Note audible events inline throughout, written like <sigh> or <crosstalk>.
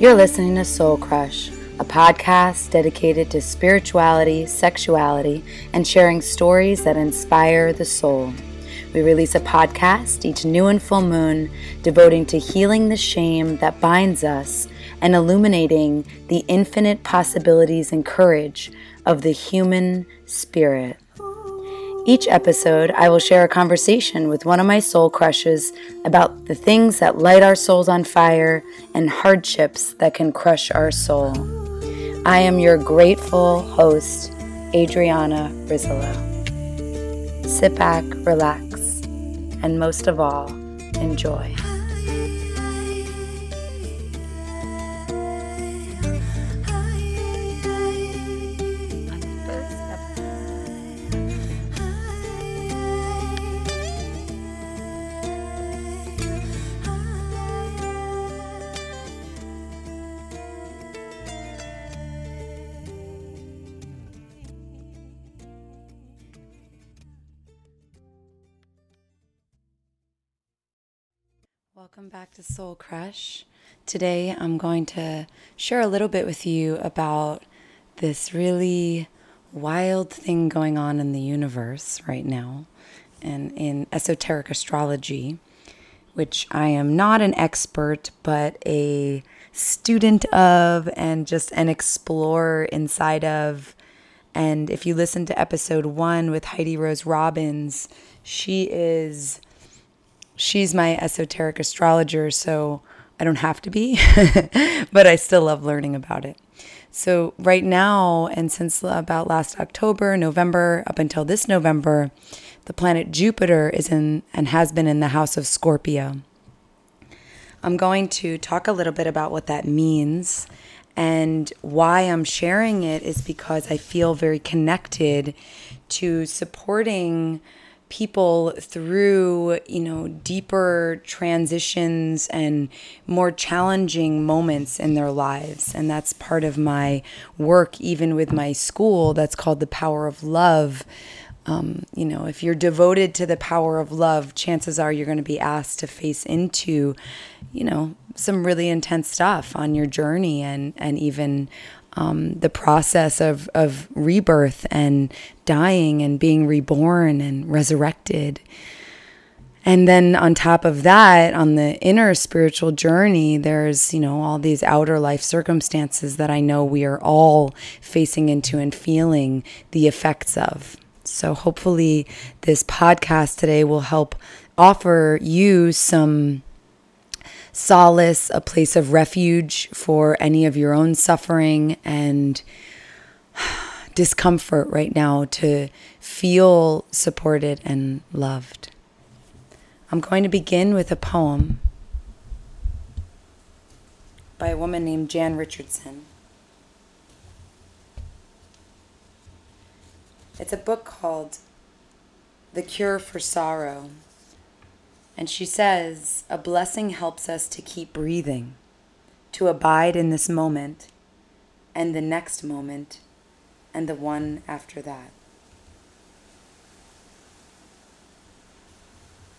You're listening to Soul Crush, a podcast dedicated to spirituality, sexuality, and sharing stories that inspire the soul. We release a podcast each new and full moon devoting to healing the shame that binds us and illuminating the infinite possibilities and courage of the human spirit. Each episode, I will share a conversation with one of my soul crushes about the things that light our souls on fire and hardships that can crush our soul. I am your grateful host, Adriana Rizzolo. Sit back, relax, and most of all, enjoy. Back to Soul Crush. Today I'm going to share a little bit with you about this really wild thing going on in the universe right now and in esoteric astrology, which I am not an expert but a student of and just an explorer inside of. And if you listen to episode one with Heidi Rose Robbins, she is she's my esoteric astrologer, so I don't have to be, <laughs> but I still love learning about it. So, right now, and since about last October, November, up until this November, the planet Jupiter is in and has been in the house of Scorpio. I'm going to talk a little bit about what that means. And why I'm sharing it is because I feel very connected to supporting people through, you know, deeper transitions and more challenging moments in their lives. And that's part of my work, even with my school, that's called The Power of Love. Um, you know, if you're devoted to the power of love, chances are you're going to be asked to face into, you know, some really intense stuff on your journey and and even um, the process of, of rebirth and dying and being reborn and resurrected. And then on top of that, on the inner spiritual journey, there's, you know, all these outer life circumstances that I know we are all facing into and feeling the effects of. So hopefully, this podcast today will help offer you some solace, a place of refuge for any of your own suffering and <sighs> discomfort right now to feel supported and loved. I'm going to begin with a poem by a woman named Jan Richardson. It's a book called The Cure for Sorrow. And she says, A blessing helps us to keep breathing, to abide in this moment, and the next moment, and the one after that.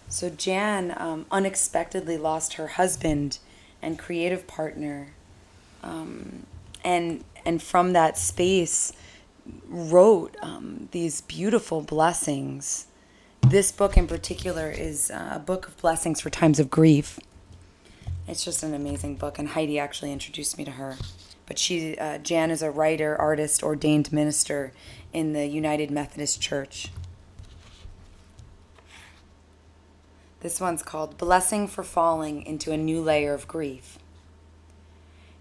So Jan um, unexpectedly lost her husband and creative partner, um, and and from that space wrote um, these beautiful blessings this book in particular is uh, a book of blessings for times of grief. It's just an amazing book, and Heidi actually introduced me to her. But she, uh, Jan, is a writer, artist, ordained minister in the United Methodist Church. This one's called Blessing for Falling into a New Layer of Grief.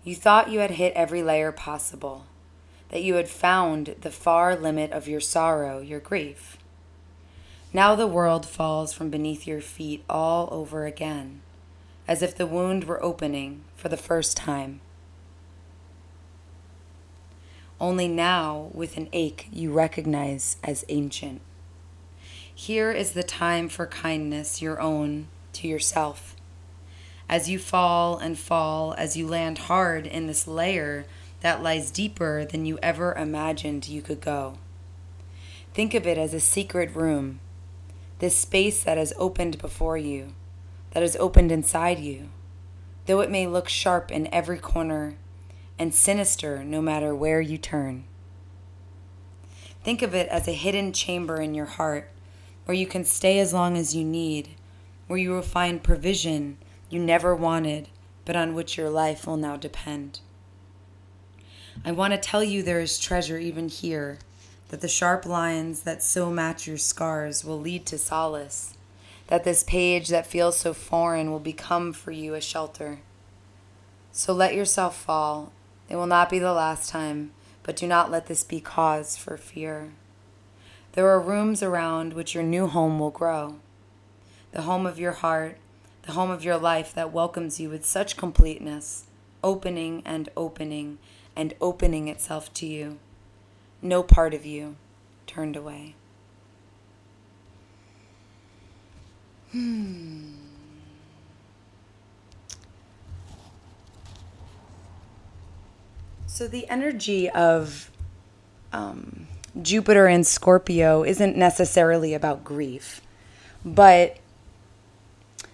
You thought you had hit every layer possible, that you had found the far limit of your sorrow, your grief. Now the world falls from beneath your feet all over again, as if the wound were opening for the first time. Only now, with an ache you recognize as ancient. Here is the time for kindness, your own, to yourself. As you fall and fall, as you land hard in this layer that lies deeper than you ever imagined you could go. Think of it as a secret room this space that has opened before you, that has opened inside you, though it may look sharp in every corner and sinister no matter where you turn. Think of it as a hidden chamber in your heart where you can stay as long as you need, where you will find provision you never wanted, but on which your life will now depend. I want to tell you there is treasure even here, that the sharp lines that so match your scars will lead to solace, that this page that feels so foreign will become for you a shelter. So let yourself fall. It will not be the last time, but do not let this be cause for fear. There are rooms around which your new home will grow. The home of your heart, the home of your life that welcomes you with such completeness, opening and opening and opening itself to you. No part of you turned away. Hmm. So, the energy of um, Jupiter and Scorpio isn't necessarily about grief, but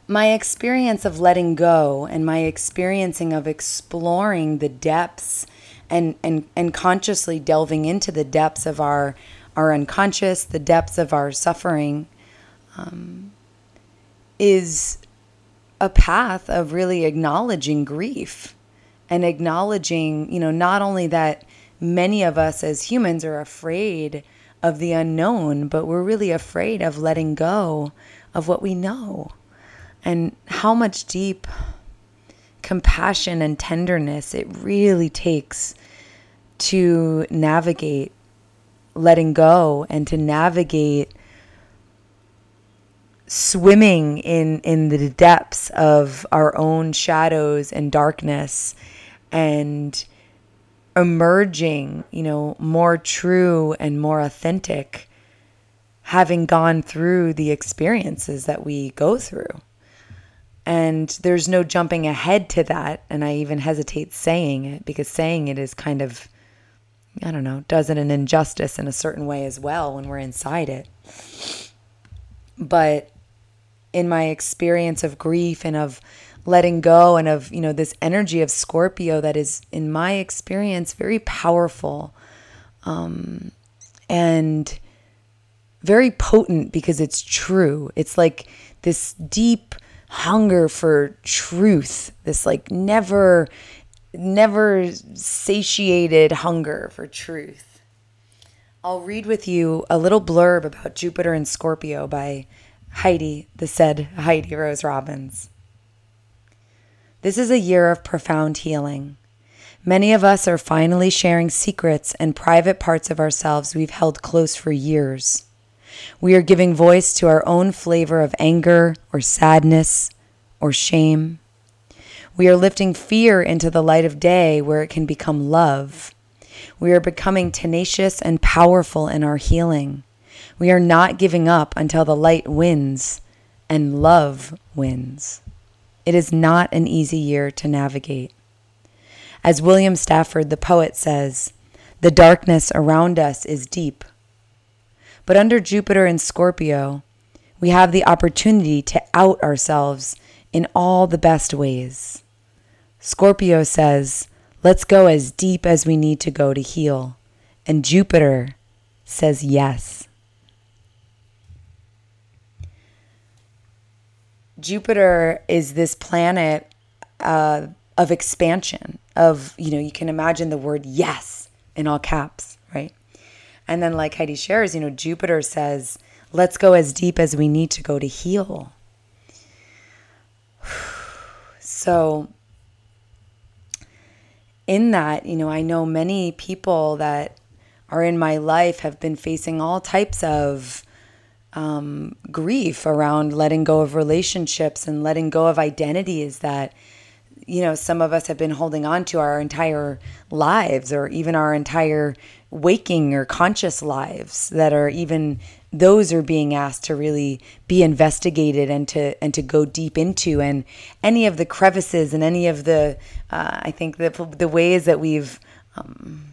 my experience of letting go and my experiencing of exploring the depths and, and, and consciously delving into the depths of our, our unconscious, the depths of our suffering, um, is a path of really acknowledging grief and acknowledging, you know, not only that many of us as humans are afraid of the unknown, but we're really afraid of letting go of what we know. And how much deep compassion and tenderness it really takes to navigate letting go and to navigate swimming in in the depths of our own shadows and darkness and emerging you know more true and more authentic having gone through the experiences that we go through and there's no jumping ahead to that. And I even hesitate saying it because saying it is kind of, I don't know, does it an injustice in a certain way as well when we're inside it. But in my experience of grief and of letting go and of, you know, this energy of Scorpio that is, in my experience, very powerful um, and very potent because it's true. It's like this deep, hunger for truth, this like never, never satiated hunger for truth. I'll read with you a little blurb about Jupiter and Scorpio by Heidi, the said Heidi Rose Robbins. This is a year of profound healing. Many of us are finally sharing secrets and private parts of ourselves we've held close for years. We are giving voice to our own flavor of anger or sadness or shame. We are lifting fear into the light of day where it can become love. We are becoming tenacious and powerful in our healing. We are not giving up until the light wins and love wins. It is not an easy year to navigate. As William Stafford, the poet, says, the darkness around us is deep. But under Jupiter and Scorpio, we have the opportunity to out ourselves in all the best ways. Scorpio says, let's go as deep as we need to go to heal. And Jupiter says yes. Jupiter is this planet uh, of expansion, of, you know, you can imagine the word yes in all caps? And then, like Heidi shares, you know, Jupiter says, let's go as deep as we need to go to heal. <sighs> So, in that, you know, I know many people that are in my life have been facing all types of um, grief around letting go of relationships and letting go of identities that you know some of us have been holding on to our entire lives or even our entire waking or conscious lives that are even those are being asked to really be investigated and to and to go deep into. And any of the crevices and any of the uh, I think the the ways that we've um,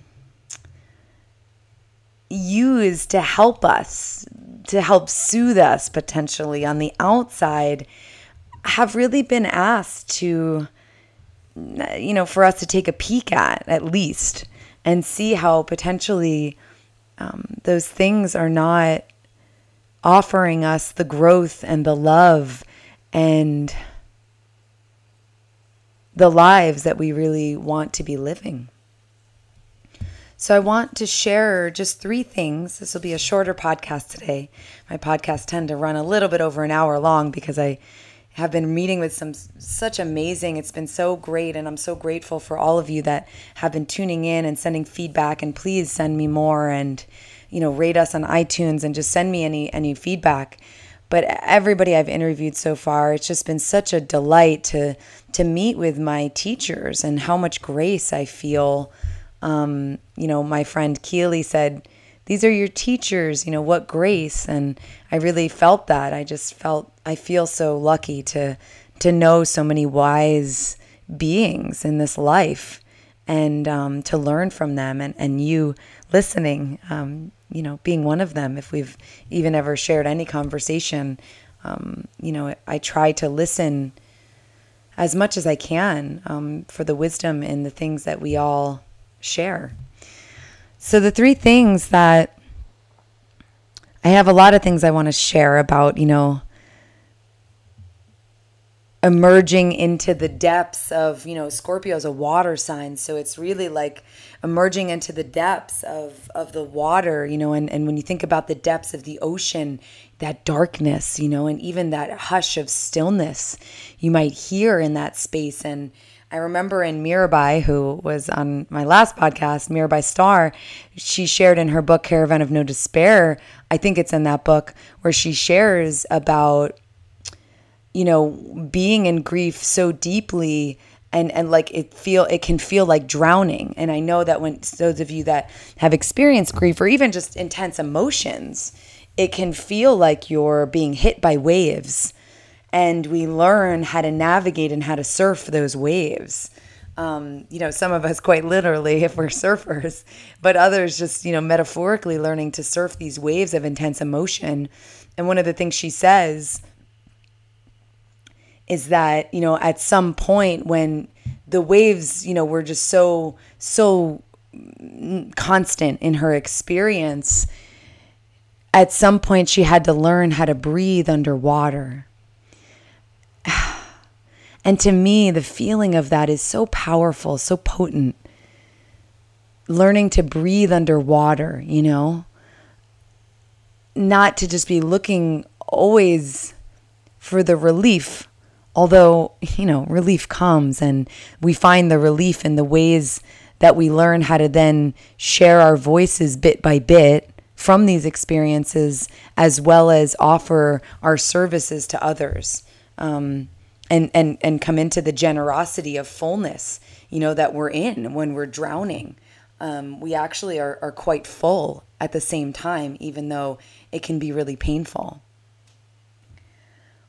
used to help us to help soothe us potentially on the outside have really been asked to you know, for us to take a peek at, at least, and see how potentially um, those things are not offering us the growth and the love and the lives that we really want to be living. So, I want to share just three things. This will be a shorter podcast today. My podcasts tend to run a little bit over an hour long because I have been meeting with some such amazing it's been so great and i'm so grateful for all of you that have been tuning in and sending feedback and please send me more and you know rate us on itunes and just send me any any feedback. But everybody i've interviewed so far it's just been such a delight to to meet with my teachers and how much grace i feel. Um, you know my friend keely said these are your teachers, you know, what grace. And I really felt that. I just felt, I feel so lucky to, to know so many wise beings in this life and um, to learn from them and, and you listening, um, you know, being one of them. If we've even ever shared any conversation, um, you know, I try to listen as much as I can um, for the wisdom in the things that we all share. So, the three things that I have a lot of things I want to share about, you know, emerging into the depths of, you know, Scorpio is a water sign. So, it's really like emerging into the depths of, of the water, you know, and, and when you think about the depths of the ocean, that darkness, you know, and even that hush of stillness you might hear in that space. And, I remember in Mirabai, who was on my last podcast, Mirabai Starr, she shared in her book Caravan of No Despair. I think it's in that book where she shares about, you know, being in grief so deeply and and like it feel it can feel like drowning. And I know that when those of you that have experienced grief or even just intense emotions, it can feel like you're being hit by waves and we learn how to navigate and how to surf those waves. Um, you know, some of us quite literally if we're surfers, but others just, you know, metaphorically learning to surf these waves of intense emotion. And one of the things she says is that, you know, at some point when the waves, you know, were just so, so constant in her experience, at some point she had to learn how to breathe underwater and to me, the feeling of that is so powerful, so potent. Learning to breathe underwater, you know? Not to just be looking always for the relief, although, you know, relief comes and we find the relief in the ways that we learn how to then share our voices bit by bit from these experiences, as well as offer our services to others. Um, and and and come into the generosity of fullness you know that we're in when we're drowning. Um, we actually are, are quite full at the same time even though it can be really painful.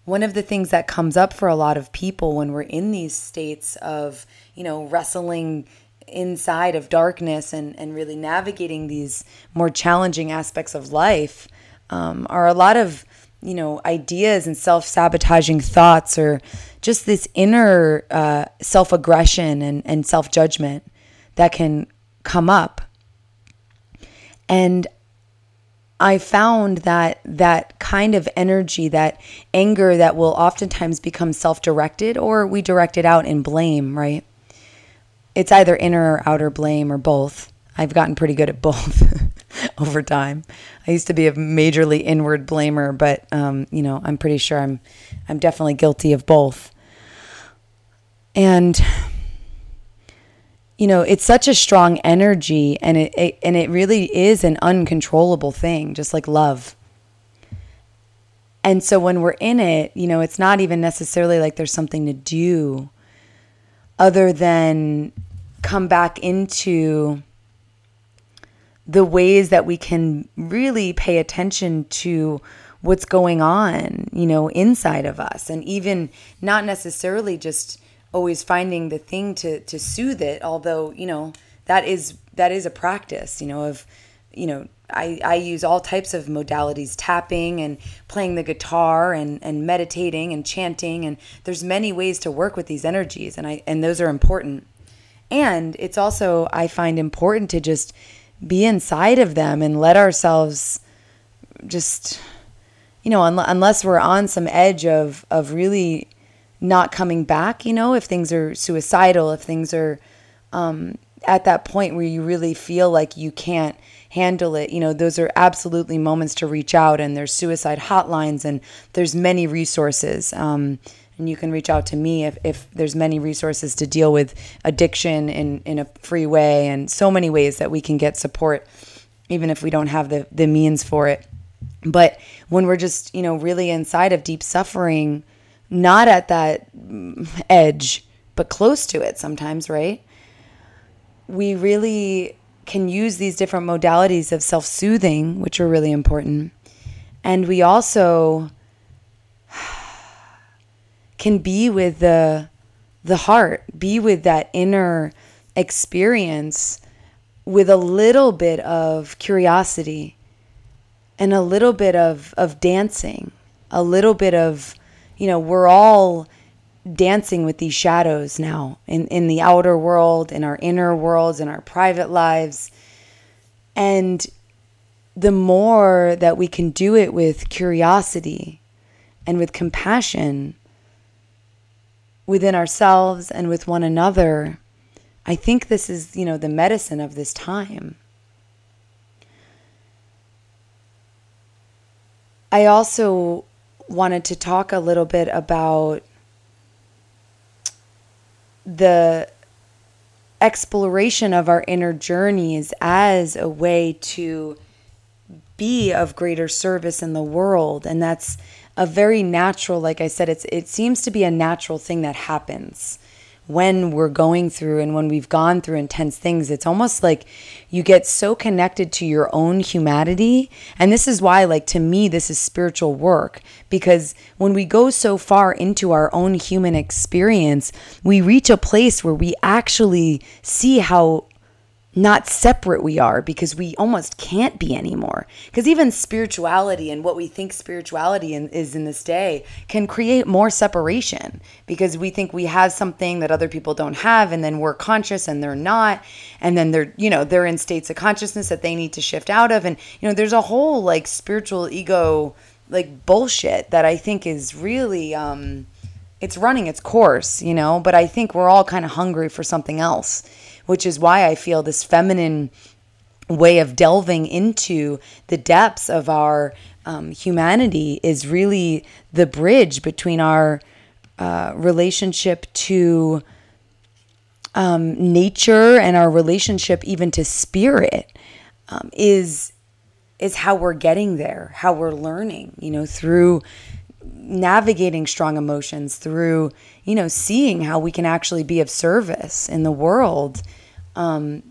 One of the things that comes up for a lot of people when we're in these states of you know wrestling inside of darkness and, and really navigating these more challenging aspects of life um, are a lot of you know, ideas and self sabotaging thoughts or just this inner uh, self aggression and, and self judgment that can come up. And I found that that kind of energy, that anger that will oftentimes become self directed or we direct it out in blame, right? It's either inner or outer blame or both. I've gotten pretty good at both <laughs> <laughs> over time. I used to be a majorly inward blamer, but um, you know, I'm pretty sure I'm I'm definitely guilty of both. And you know, it's such a strong energy and it, it and it really is an uncontrollable thing, just like love. And so when we're in it, you know, it's not even necessarily like there's something to do other than come back into the ways that we can really pay attention to what's going on, you know, inside of us. And even not necessarily just always finding the thing to to soothe it, although, you know, that is that is a practice, you know, of you know, I, I use all types of modalities tapping and playing the guitar and, and meditating and chanting. And there's many ways to work with these energies and I and those are important. And it's also I find important to just be inside of them and let ourselves just you know un- unless we're on some edge of of really not coming back you know if things are suicidal if things are um, at that point where you really feel like you can't handle it you know those are absolutely moments to reach out and there's suicide hotlines and there's many resources. Um, and you can reach out to me if, if there's many resources to deal with addiction in, in a free way and so many ways that we can get support even if we don't have the, the means for it but when we're just you know really inside of deep suffering not at that mm, edge but close to it sometimes right we really can use these different modalities of self soothing, which are really important. And we also can be with the the heart, be with that inner experience with a little bit of curiosity and a little bit of, of dancing, a little bit of, you know, we're all dancing with these shadows now in, in the outer world, in our inner worlds, in our private lives. And the more that we can do it with curiosity and with compassion within ourselves and with one another, I think this is, you know, the medicine of this time. I also wanted to talk a little bit about the exploration of our inner journeys as a way to be of greater service in the world and that's a very natural like i said it's it seems to be a natural thing that happens when we're going through and when we've gone through intense things, it's almost like you get so connected to your own humanity. And this is why, like, to me, this is spiritual work because when we go so far into our own human experience, we reach a place where we actually see how not separate we are because we almost can't be anymore. Because even spirituality and what we think spirituality in, is in this day can create more separation because we think we have something that other people don't have, and then we're conscious and they're not, and then they're you know they're in states of consciousness that they need to shift out of, and you know there's a whole like spiritual ego like bullshit that I think is really um, it's running its course, you know. But I think we're all kind of hungry for something else which is why I feel this feminine way of delving into the depths of our um, humanity is really the bridge between our uh, relationship to um, nature and our relationship even to spirit um, is is how we're getting there, how we're learning, you know, through navigating strong emotions, through, you know, seeing how we can actually be of service in the world um,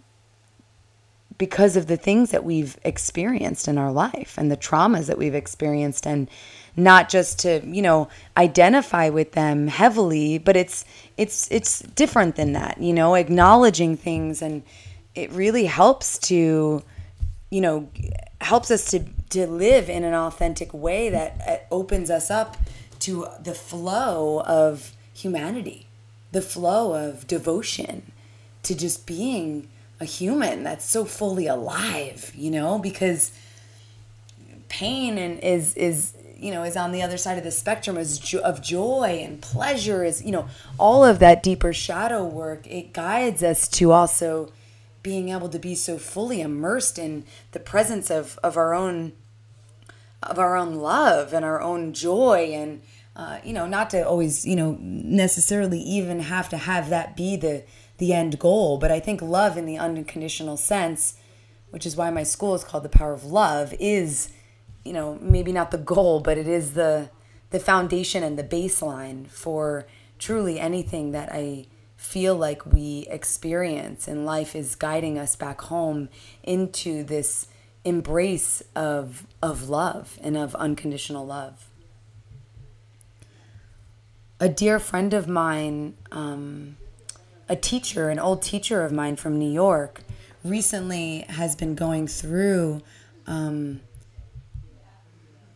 because of the things that we've experienced in our life and the traumas that we've experienced and not just to you know identify with them heavily but it's it's it's different than that you know acknowledging things and it really helps to you know helps us to to live in an authentic way that uh, opens us up to the flow of humanity the flow of devotion to just being a human that's so fully alive, you know, because pain and is is you know is on the other side of the spectrum is jo- of joy and pleasure is you know all of that deeper shadow work it guides us to also being able to be so fully immersed in the presence of of our own of our own love and our own joy and uh, you know not to always you know necessarily even have to have that be the the end goal. But I think love in the unconditional sense, which is why my school is called the power of love, is, you know, maybe not the goal, but it is the the foundation and the baseline for truly anything that I feel like we experience in life is guiding us back home into this embrace of of love and of unconditional love. A dear friend of mine um, a teacher, an old teacher of mine from New York, recently has been going through um,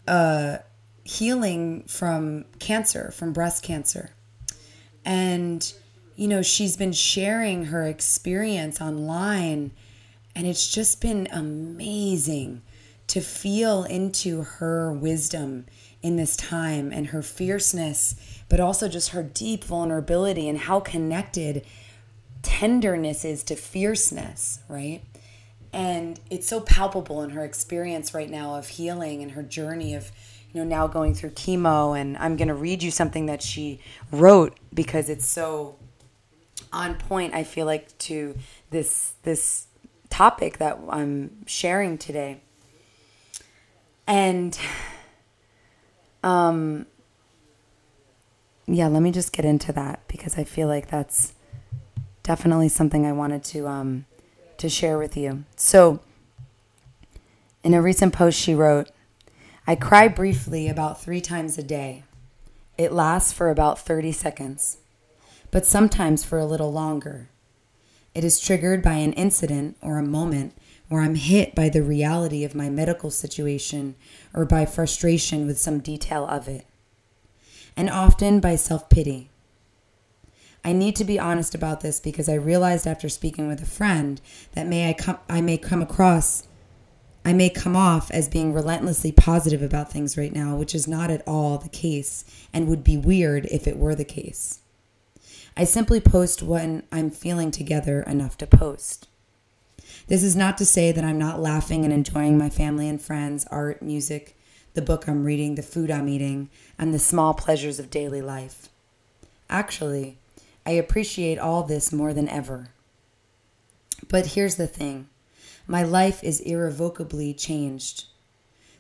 uh, healing from cancer, from breast cancer. And, you know, she's been sharing her experience online, and it's just been amazing to feel into her wisdom in this time and her fierceness, but also just her deep vulnerability and how connected tenderness is to fierceness, right? And it's so palpable in her experience right now of healing and her journey of, you know, now going through chemo. And I'm going to read you something that she wrote because it's so on point, I feel like, to this, this topic that I'm sharing today. And, um, yeah, let me just get into that because I feel like that's definitely something I wanted to um, to share with you. So, in a recent post, she wrote, "I cry briefly about three times a day. It lasts for about thirty seconds, but sometimes for a little longer. It is triggered by an incident or a moment." Where I'm hit by the reality of my medical situation or by frustration with some detail of it, and often by self pity. I need to be honest about this because I realized after speaking with a friend that may I come I may come across I may come off as being relentlessly positive about things right now, which is not at all the case and would be weird if it were the case. I simply post when I'm feeling together enough to post. This is not to say that I'm not laughing and enjoying my family and friends, art, music, the book I'm reading, the food I'm eating, and the small pleasures of daily life. Actually, I appreciate all this more than ever. But here's the thing my life is irrevocably changed.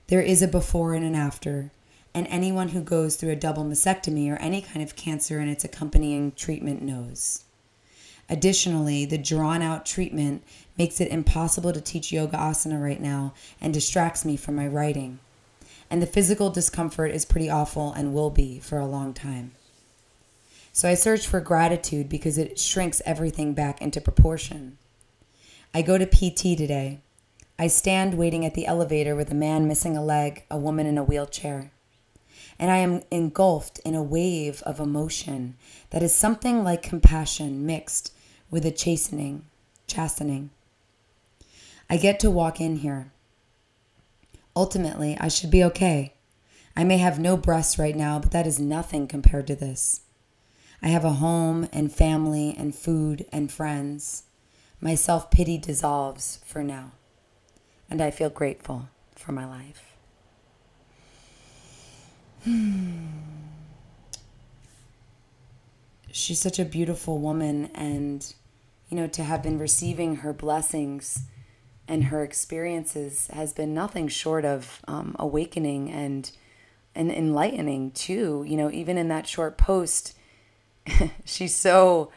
There is a before and an after, and anyone who goes through a double mastectomy or any kind of cancer and its accompanying treatment knows. Additionally, the drawn out treatment makes it impossible to teach yoga asana right now and distracts me from my writing. And the physical discomfort is pretty awful and will be for a long time. So I search for gratitude because it shrinks everything back into proportion. I go to PT today. I stand waiting at the elevator with a man missing a leg, a woman in a wheelchair. And I am engulfed in a wave of emotion that is something like compassion mixed with a chastening, chastening. I get to walk in here. Ultimately, I should be okay. I may have no breasts right now, but that is nothing compared to this. I have a home and family and food and friends. My self pity dissolves for now, and I feel grateful for my life. She's such a beautiful woman, and you know, to have been receiving her blessings and her experiences has been nothing short of um, awakening and and enlightening too. You know, even in that short post <laughs> she's so,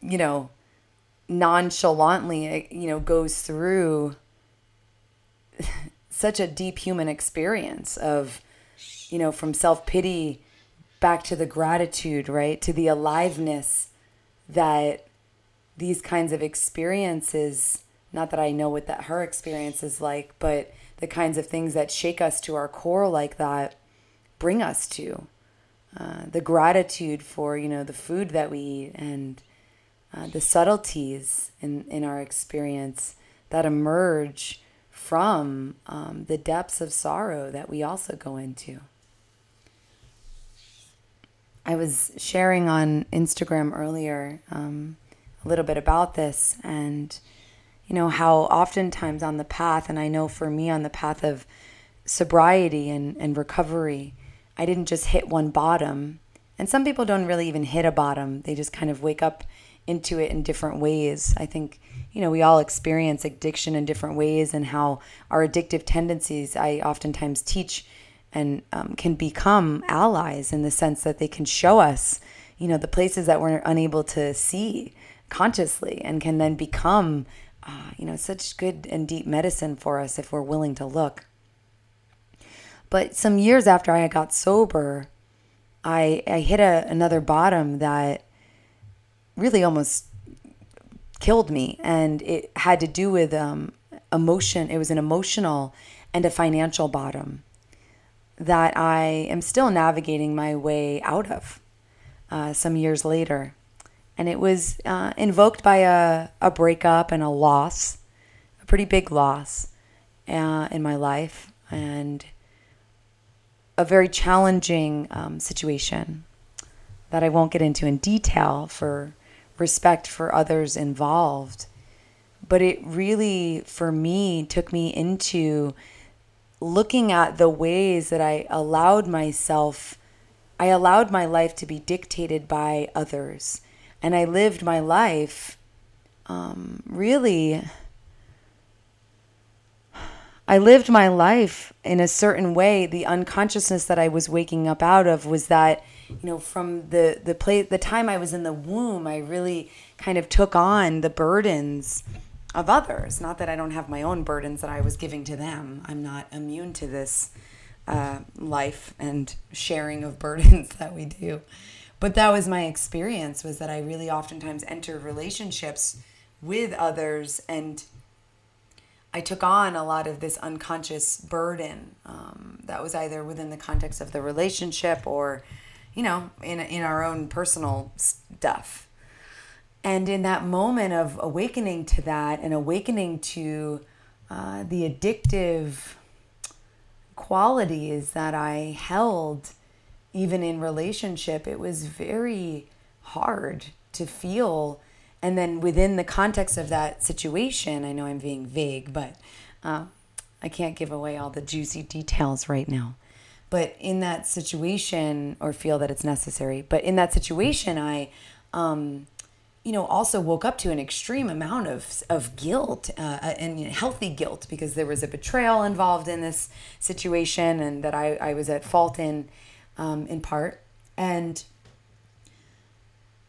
you know, nonchalantly, eh, you know, goes through <laughs> such a deep human experience of, you know, from self pity back to the gratitude, right? To the aliveness that these kinds of experiences, not that I know what that her experience is like, but the kinds of things that shake us to our core like that bring us to. Uh, the gratitude for you know the food that we eat and uh, the subtleties in, in our experience that emerge from um, the depths of sorrow that we also go into. I was sharing on Instagram earlier um, a little bit about this and you know how oftentimes on the path and I know for me on the path of sobriety and, and recovery I didn't just hit one bottom. And some people don't really even hit a bottom, they just kind of wake up into it in different ways. I think, you know, we all experience addiction in different ways, and how our addictive tendencies, I oftentimes teach and um, can become allies in the sense that they can show us, you know, the places that we're unable to see consciously and can then become, uh, you know, such good and deep medicine for us if we're willing to look. But some years after I got sober, I, I hit a, another bottom that really almost killed me. And it had to do with um, emotion. It was an emotional and a financial bottom that I am still navigating my way out of uh, some years later. And it was uh, invoked by a, a breakup and a loss, a pretty big loss uh, in my life, and a very challenging um, situation that I won't get into in detail for respect for others involved. But it really, for me, took me into looking at the ways that I allowed myself, I allowed my life to be dictated by others. And I lived my life um, really. I lived my life in a certain way. The unconsciousness that I was waking up out of was that, you know, from the the play the time I was in the womb, I really kind of took on the burdens of others. Not that I don't have my own burdens that I was giving to them. I'm not immune to this uh, life and sharing of <laughs> burdens that we do. But that was my experience was that I really oftentimes enter relationships with others and I took on a lot of this unconscious burden um, that was either within the context of the relationship or, you know, in, in our own personal stuff. And in that moment of awakening to that and awakening to uh, the addictive qualities that I held, even in relationship, it was very hard to feel. And then within the context of that situation, I know I'm being vague, but uh, I can't give away all the juicy details right now. But in that situation, or feel that it's necessary, but in that situation, I um, you know, also woke up to an extreme amount of, of guilt uh, uh, and healthy guilt because there was a betrayal involved in this situation and that I, I was at fault in, um, in part. And,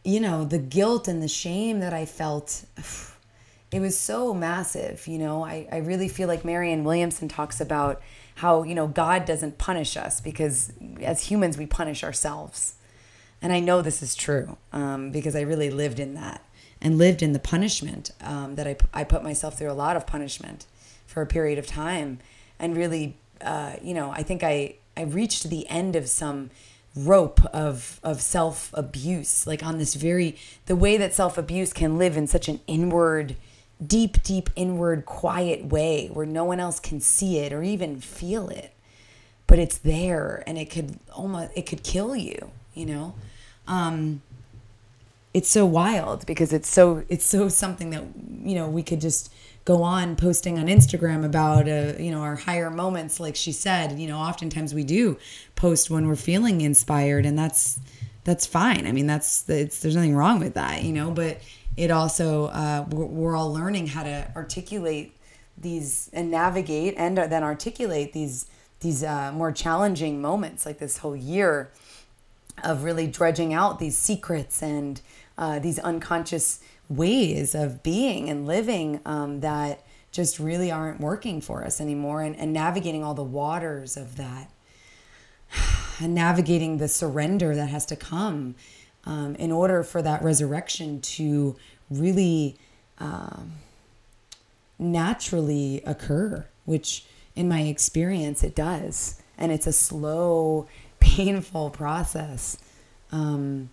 you know, the guilt and the shame that I felt, <sighs> it was so massive. You know, I, I really feel like Marianne Williamson talks about how, you know, God doesn't punish us because as humans we punish ourselves and I know this is true um, because I really lived in that and lived in the punishment um, that I, I put myself through a lot of punishment for a period of time. And really, uh, you know, I think I, I reached the end of some rope of, of self abuse, like on this very, the way that self abuse can live in such an inward, deep, deep inward, quiet way where no one else can see it or even feel it. But it's there and it could almost, it could kill you you know um, it's so wild because it's so it's so something that you know we could just go on posting on Instagram about uh, you know our higher moments like she said you know oftentimes we do post when we're feeling inspired and that's that's fine. I mean that's it's there's nothing wrong with that you know but it also uh, we're, we're all learning how to articulate these and navigate and then articulate these these uh, more challenging moments like this whole year of really dredging out these secrets and uh, these unconscious ways of being and living um, that just really aren't working for us anymore and, and navigating all the waters of that <sighs> and navigating the surrender that has to come um, in order for that resurrection to really um, naturally occur which in my experience it does. And it's a slow <laughs> painful process um,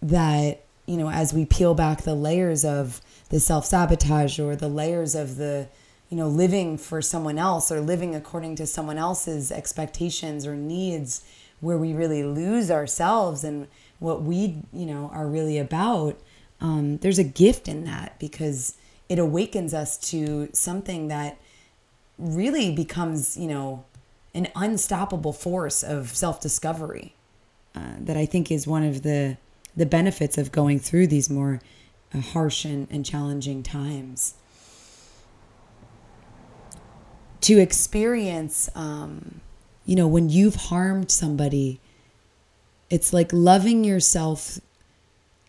that you know as we peel back the layers of the self-sabotage or the layers of the you know living for someone else or living according to someone else's expectations or needs where we really lose ourselves and what we you know are really about um, there's a gift in that because it awakens us to something that really becomes you know an unstoppable force of self-discovery uh, that I think is one of the the benefits of going through these more uh, harsh and, and challenging times. To experience, um, you know, when you've harmed somebody, it's like loving yourself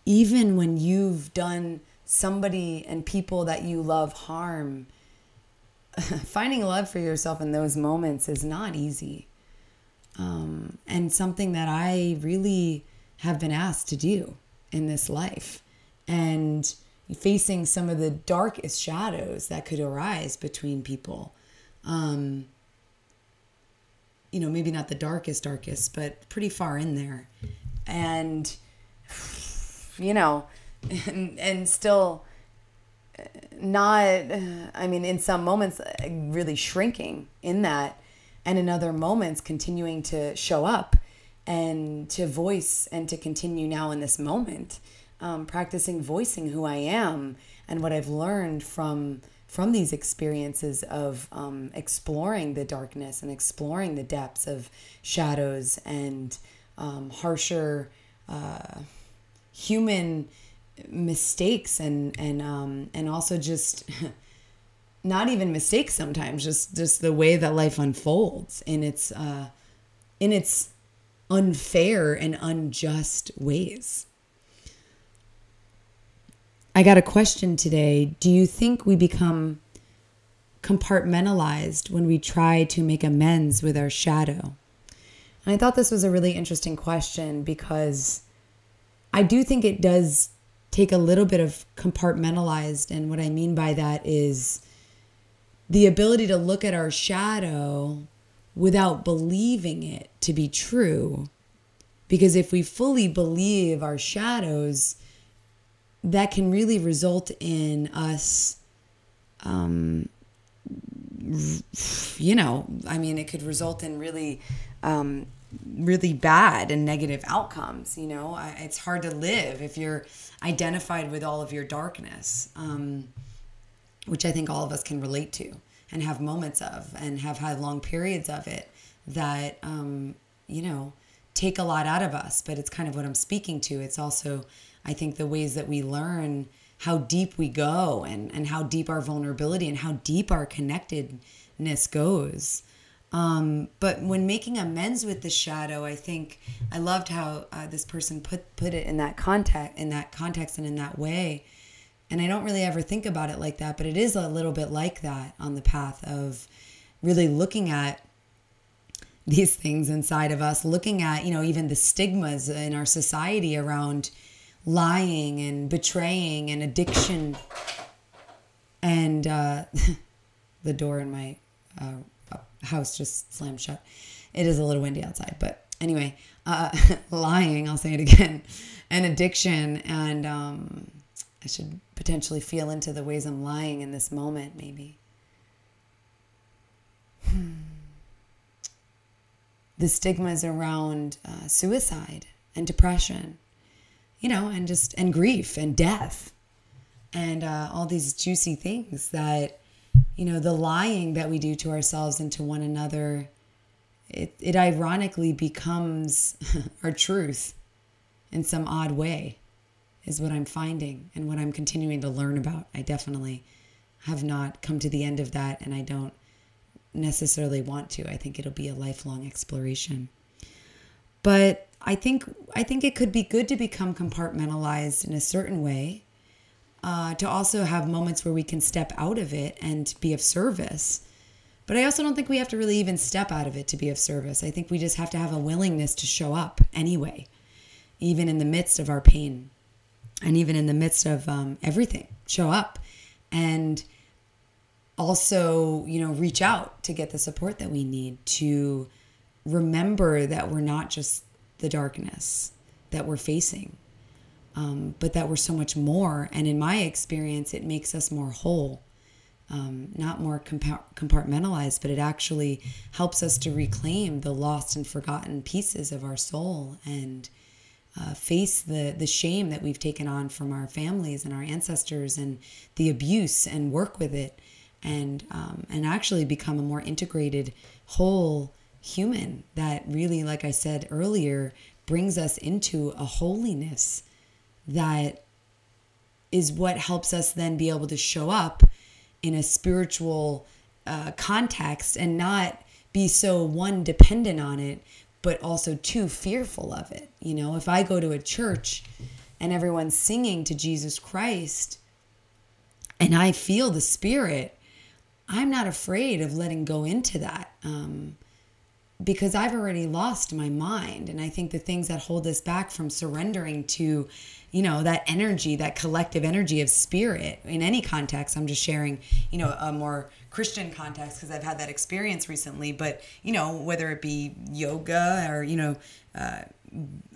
even when you've done somebody and people that you love harm <laughs> finding love for yourself in those moments is not easy. Um, and something that I really have been asked to do in this life. And facing some of the darkest shadows that could arise between people. Um, you know, maybe not the darkest, darkest, but pretty far in there. And, you know, and, and still not, I mean, in some moments, really shrinking in that, and in other moments, continuing to show up and to voice and to continue now in this moment, um, practicing voicing who I am and what I've learned from from these experiences of um, exploring the darkness and exploring the depths of shadows and um, harsher uh, human mistakes and and um, and also just <laughs> not even mistakes sometimes just just the way that life unfolds in its uh, in its unfair and unjust ways. I got a question today. Do you think we become compartmentalized when we try to make amends with our shadow? And I thought this was a really interesting question because I do think it does take a little bit of compartmentalized. And what I mean by that is the ability to look at our shadow without believing it to be true. Because if we fully believe our shadows, that can really result in us, um, you know, I mean, it could result in really um, really bad and negative outcomes. You know, it's hard to live if you're identified with all of your darkness, um, which I think all of us can relate to and have moments of and have had long periods of it that, um, you know, take a lot out of us. But it's kind of what I'm speaking to. It's also, I think, the ways that we learn how deep we go and, and how deep our vulnerability and how deep our connectedness goes. Um, but when making amends with the shadow, I think I loved how uh, this person put put it in that context, in that context, and in that way. And I don't really ever think about it like that, but it is a little bit like that on the path of really looking at these things inside of us, looking at you know even the stigmas in our society around lying and betraying and addiction, and uh, <laughs> the door in my. Uh, house just slammed shut. It is a little windy outside, but anyway, uh, <laughs> lying, I'll say it again, and addiction. And um, I should potentially feel into the ways I'm lying in this moment, maybe. Hmm. The stigmas around uh, suicide and depression, you know, and just, and grief and death and uh, all these juicy things that you know, the lying that we do to ourselves and to one another, it, it ironically becomes <laughs> our truth in some odd way, is what I'm finding and what I'm continuing to learn about. I definitely have not come to the end of that, and I don't necessarily want to. I think it'll be a lifelong exploration. But I think I think it could be good to become compartmentalized in a certain way uh, to also have moments where we can step out of it and be of service. But I also don't think we have to really even step out of it to be of service. I think we just have to have a willingness to show up anyway, even in the midst of our pain and even in the midst of um, everything. Show up and also, you know, reach out to get the support that we need to remember that we're not just the darkness that we're facing um, but that we're so much more. And in my experience, it makes us more whole, um, not more compartmentalized, but it actually helps us to reclaim the lost and forgotten pieces of our soul and uh, face the the shame that we've taken on from our families and our ancestors and the abuse and work with it and um, and actually become a more integrated whole human that really like i said earlier brings us into a holiness that is what helps us then be able to show up in a spiritual uh, context and not be so one dependent on it but also too fearful of it you know if i go to a church and everyone's singing to jesus christ and i feel the spirit i'm not afraid of letting go into that um, because I've already lost my mind. And I think the things that hold us back from surrendering to, you know, that energy, that collective energy of spirit in any context, I'm just sharing, you know, a more Christian context because I've had that experience recently. But, you know, whether it be yoga or, you know, uh,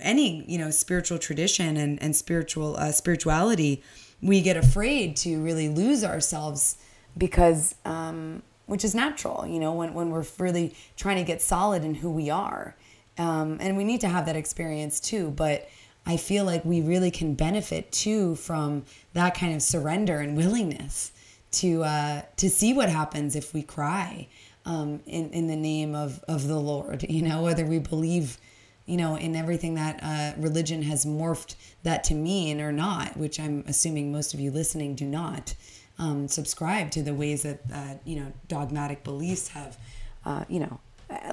any, you know, spiritual tradition and, and spiritual uh, spirituality, we get afraid to really lose ourselves because, um, which is natural, you know, when, when we're really trying to get solid in who we are. Um, and we need to have that experience too. But I feel like we really can benefit too from that kind of surrender and willingness to uh, to see what happens if we cry um, in in the name of of the Lord. You know, whether we believe, you know, in everything that uh, religion has morphed that to mean or not, which I'm assuming most of you listening do not um, subscribe to the ways that uh, you know dogmatic beliefs have, uh, you know,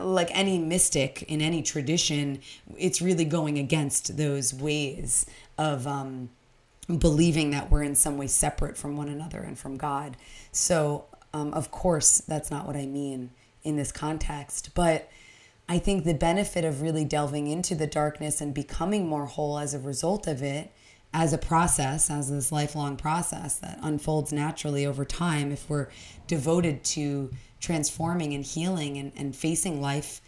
like any mystic in any tradition, it's really going against those ways of um, believing that we're in some way separate from one another and from God. So, um, of course, that's not what I mean in this context, but. I think the benefit of really delving into the darkness and becoming more whole as a result of it as a process, as this lifelong process that unfolds naturally over time, if we're devoted to transforming and healing and, and facing life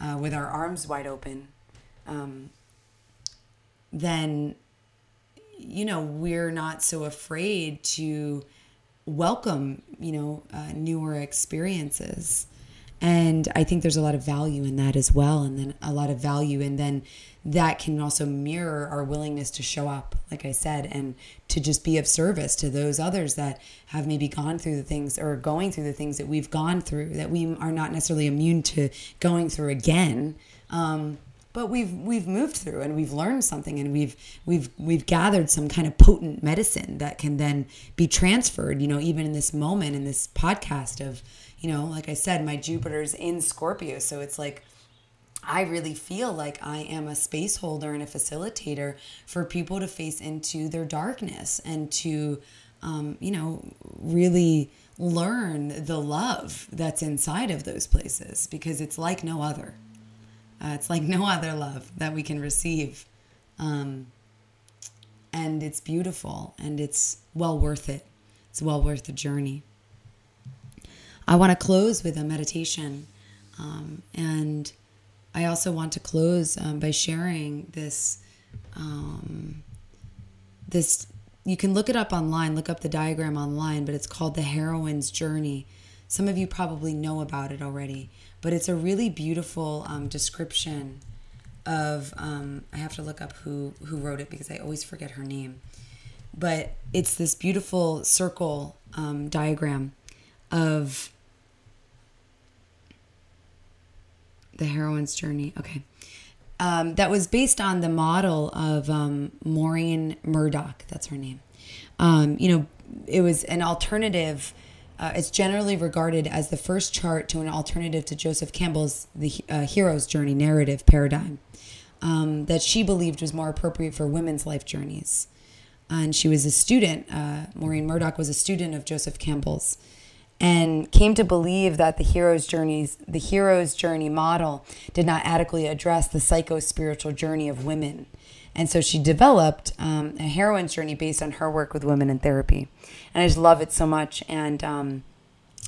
uh, with our arms wide open, um, then, you know, we're not so afraid to welcome, you know, uh, newer experiences. And I think there's a lot of value in that as well. And then a lot of value And then that can also mirror our willingness to show up, like I said, and to just be of service to those others that have maybe gone through the things or going through the things that we've gone through that we are not necessarily immune to going through again. Um, but we've we've moved through and we've learned something and we've we've we've gathered some kind of potent medicine that can then be transferred you know even in this moment in this podcast of you know like i said my jupiter's in scorpio so it's like I really feel like I am a space holder and a facilitator for people to face into their darkness and to, um, you know, really learn the love that's inside of those places because it's like no other. Uh, it's like no <laughs> other love that we can receive. Um, and it's beautiful and it's well worth it. It's well worth the journey. I want to close with a meditation. Um, and I also want to close um, by sharing this. Um, this you can look it up online. Look up the diagram online, but it's called the heroine's journey. Some of you probably know about it already, but it's a really beautiful um, description of. Um, I have to look up who who wrote it because I always forget her name. But it's this beautiful circle um, diagram of The Heroine's Journey. Okay. Um, that was based on the model of um, Maureen Murdock. That's her name. Um, you know, it was an alternative. Uh, it's generally regarded as the first chart to an alternative to Joseph Campbell's The uh, Hero's Journey narrative paradigm um, that she believed was more appropriate for women's life journeys. And she was a student, uh, Maureen Murdock was a student of Joseph Campbell's and came to believe that the hero's journeys the hero's journey model did not adequately address the psycho spiritual journey of women and so she developed um, a heroine's journey based on her work with women in therapy and i just love it so much and um,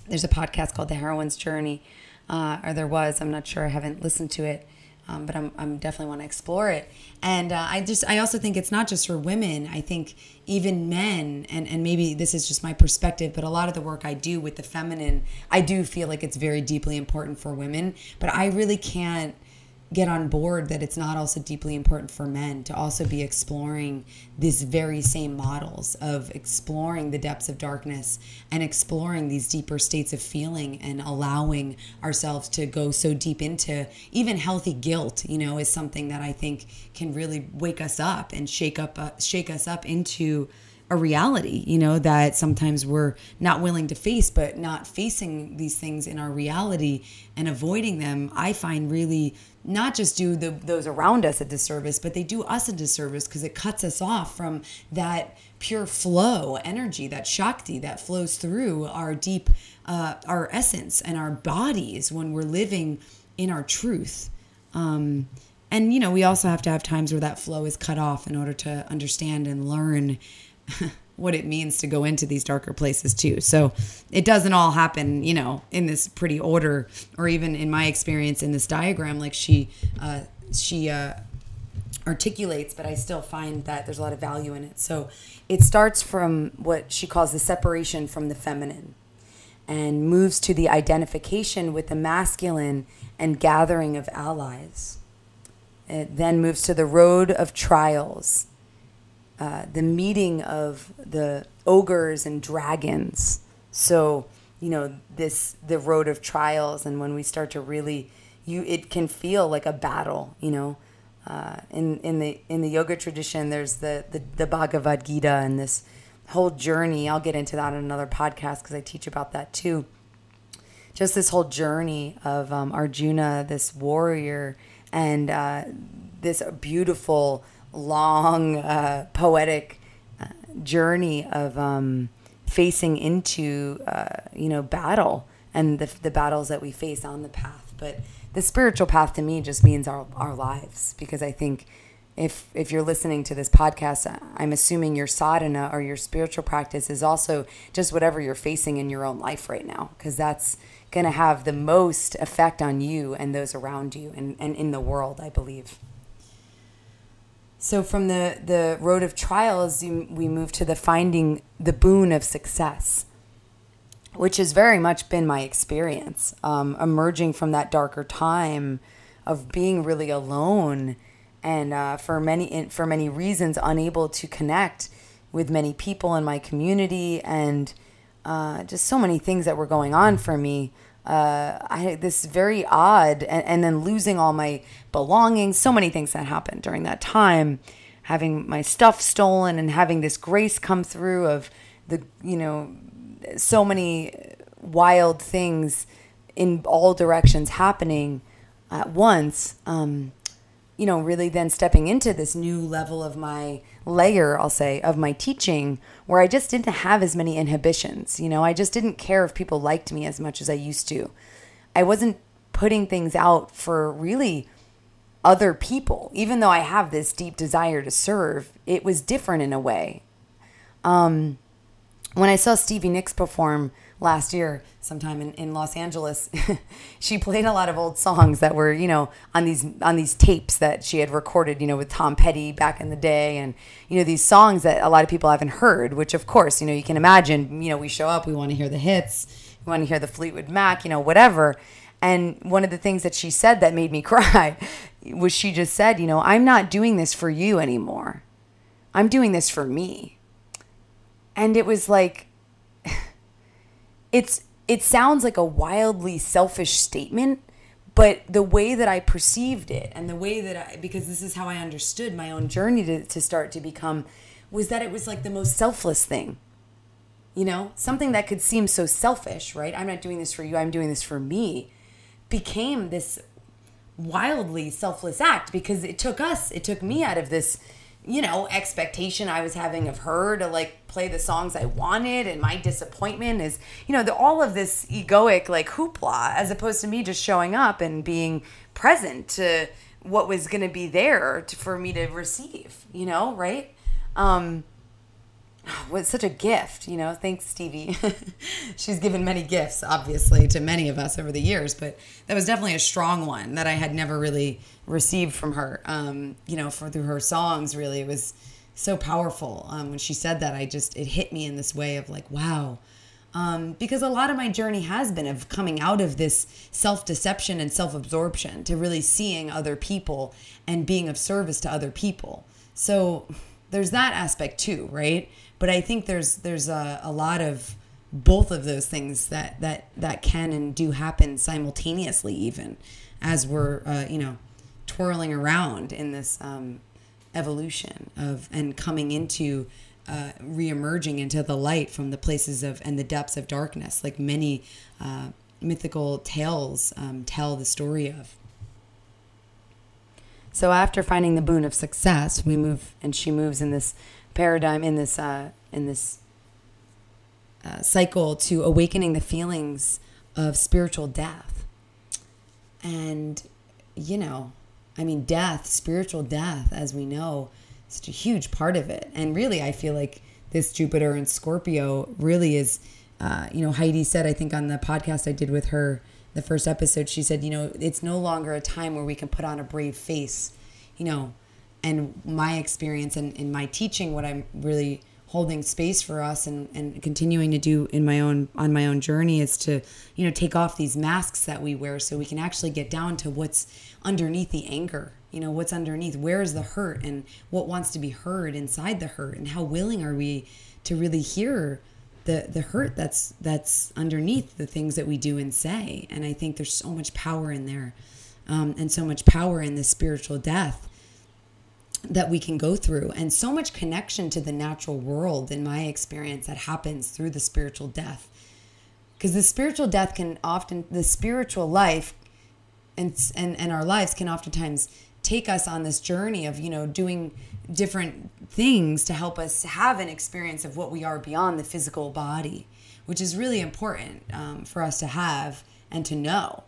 there's a podcast called the heroine's journey uh, or there was i'm not sure i haven't listened to it um, but I'm, I'm definitely want to explore it. And uh, I just I also think it's not just for women. I think even men, and and maybe this is just my perspective, but a lot of the work I do with the feminine, I do feel like it's very deeply important for women. But I really can't get on board that it's not also deeply important for men to also be exploring these very same models of exploring the depths of darkness and exploring these deeper states of feeling and allowing ourselves to go so deep into even healthy guilt you know is something that i think can really wake us up and shake up uh, shake us up into a reality, you know, that sometimes we're not willing to face, but not facing these things in our reality and avoiding them, I find really not just do the, those around us a disservice, but they do us a disservice because it cuts us off from that pure flow energy, that Shakti that flows through our deep, uh, our essence and our bodies when we're living in our truth. Um, and you know, we also have to have times where that flow is cut off in order to understand and learn <laughs> what it means to go into these darker places too. So it doesn't all happen, you know, in this pretty order, or even in my experience in this diagram, like she uh, she uh, articulates. But I still find that there's a lot of value in it. So it starts from what she calls the separation from the feminine, and moves to the identification with the masculine and gathering of allies. It then moves to the road of trials uh, the meeting of the ogres and dragons. So, you know, this the road of trials, and when we start to really, you it can feel like a battle. You know, uh, in in the in the yoga tradition, there's the, the the Bhagavad Gita and this whole journey. I'll get into that in another podcast because I teach about that too. Just this whole journey of um, Arjuna, this warrior, and uh, this beautiful long, uh, poetic uh, journey of um, facing into, uh, you know, battle and the, the battles that we face on the path. But the spiritual path to me just means our, our lives because I think if if you're listening to this podcast, I'm assuming your sadhana or your spiritual practice is also just whatever you're facing in your own life right now, because that's going to have the most effect on you and those around you and, and in the world, I believe. So from the the road of trials, we move to the finding the boon of success, which has very much been my experience. Um, emerging from that darker time of being really alone, and uh, for many for many reasons unable to connect with many people in my community, and uh, just so many things that were going on for me uh, I this very odd, and, and then losing all my belongings, so many things that happened during that time, having my stuff stolen and having this grace come through of the, you know, so many wild things in all directions happening at once. Um, you know, really then stepping into this new level of my layer, I'll say, of my teaching where I just didn't have as many inhibitions. You know, I just didn't care if people liked me as much as I used to. I wasn't putting things out for really other people, even though I have this deep desire to serve. It was different in a way. Um, when I saw Stevie Nicks perform, last year sometime in, in Los Angeles <laughs> she played a lot of old songs that were you know on these on these tapes that she had recorded you know with Tom Petty back in the day. And you know these songs that a lot of people haven't heard which of course you know you can imagine you know we show up we want to hear the hits we want to hear the Fleetwood Mac you know whatever. And one of the things that she said that made me <laughs> cry was she just said you know I'm not doing this for you anymore. I'm doing this for me. And it was like it's it sounds like a wildly selfish statement but the way that I perceived it and the way that I because this is how I understood my own journey to, to start to become was that it was like the most selfless thing. You know something that could seem so selfish right? I'm not doing this for you I'm doing this for me became this wildly selfless act because it took us it took me out of this you know, expectation I was having of her to like play the songs I wanted, and my disappointment is, you know, the, all of this egoic like hoopla, as opposed to me just showing up and being present to what was going to be there to, for me to receive, you know, right? Um, <sighs> was such a gift, you know. Thanks, Stevie. <laughs> She's given many gifts, obviously, to many of us over the years, but that was definitely a strong one that I had never really received from her. Um, you know, for through her songs, really, it was so powerful. Um, when she said that, I just it hit me in this way of like, wow. Um, because a lot of my journey has been of coming out of this self deception and self absorption to really seeing other people and being of service to other people. So there's that aspect too, right? But I think there's there's a, a lot of both of those things that that that can and do happen simultaneously, even as we're uh, you know twirling around in this um, evolution of and coming into uh, reemerging into the light from the places of and the depths of darkness, like many uh, mythical tales um, tell the story of. So after finding the boon of success, we move, and she moves in this paradigm, in this uh, in this uh, cycle to awakening the feelings of spiritual death. And, you know, I mean, death, spiritual death, as we know, such a huge part of it. And really, I feel like this Jupiter and Scorpio really is, uh, you know, Heidi said, I think on the podcast I did with her, the first episode, she said, you know, it's no longer a time where we can put on a brave face, you know, and my experience and in my teaching, what I'm really holding space for us and, and continuing to do in my own on my own journey is to you know take off these masks that we wear so we can actually get down to what's underneath the anger you know what's underneath where is the hurt and what wants to be heard inside the hurt and how willing are we to really hear the the hurt that's that's underneath the things that we do and say. And i think there's so much power in there um, and so much power in this spiritual death that we can go through and so much connection to the natural world in my experience that happens through the spiritual death. Because the spiritual death can often the spiritual life and and and our lives can oftentimes take us on this journey of you know doing different things to help us have an experience of what we are beyond the physical body which is really important um, for us to have and to know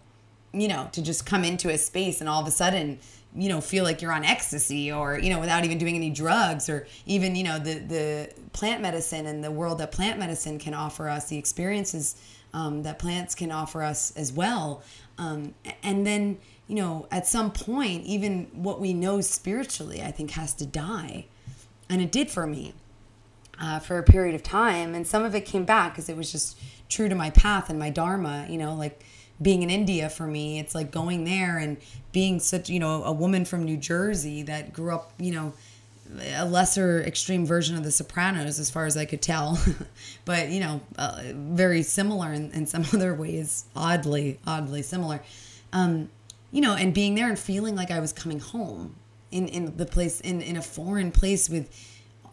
you know to just come into a space and all of a sudden you know feel like you're on ecstasy or you know without even doing any drugs or even you know the the plant medicine and the world that plant medicine can offer us the experiences um, that plants can offer us as well. Um, and then you know at some point even what we know spiritually i think has to die. And it did for me uh, for a period of time. And some of it came back because it was just true to my path and my dharma you know like being in India for me. It's like going there and being such, you know, a woman from New Jersey that grew up, you know, a lesser extreme version of the Sopranos, as far as I could tell, <laughs> but you know, uh, very similar in, in, some <laughs> other ways, oddly, oddly similar. Um, you know, and being there and feeling like I was coming home in in the place in in a foreign place with,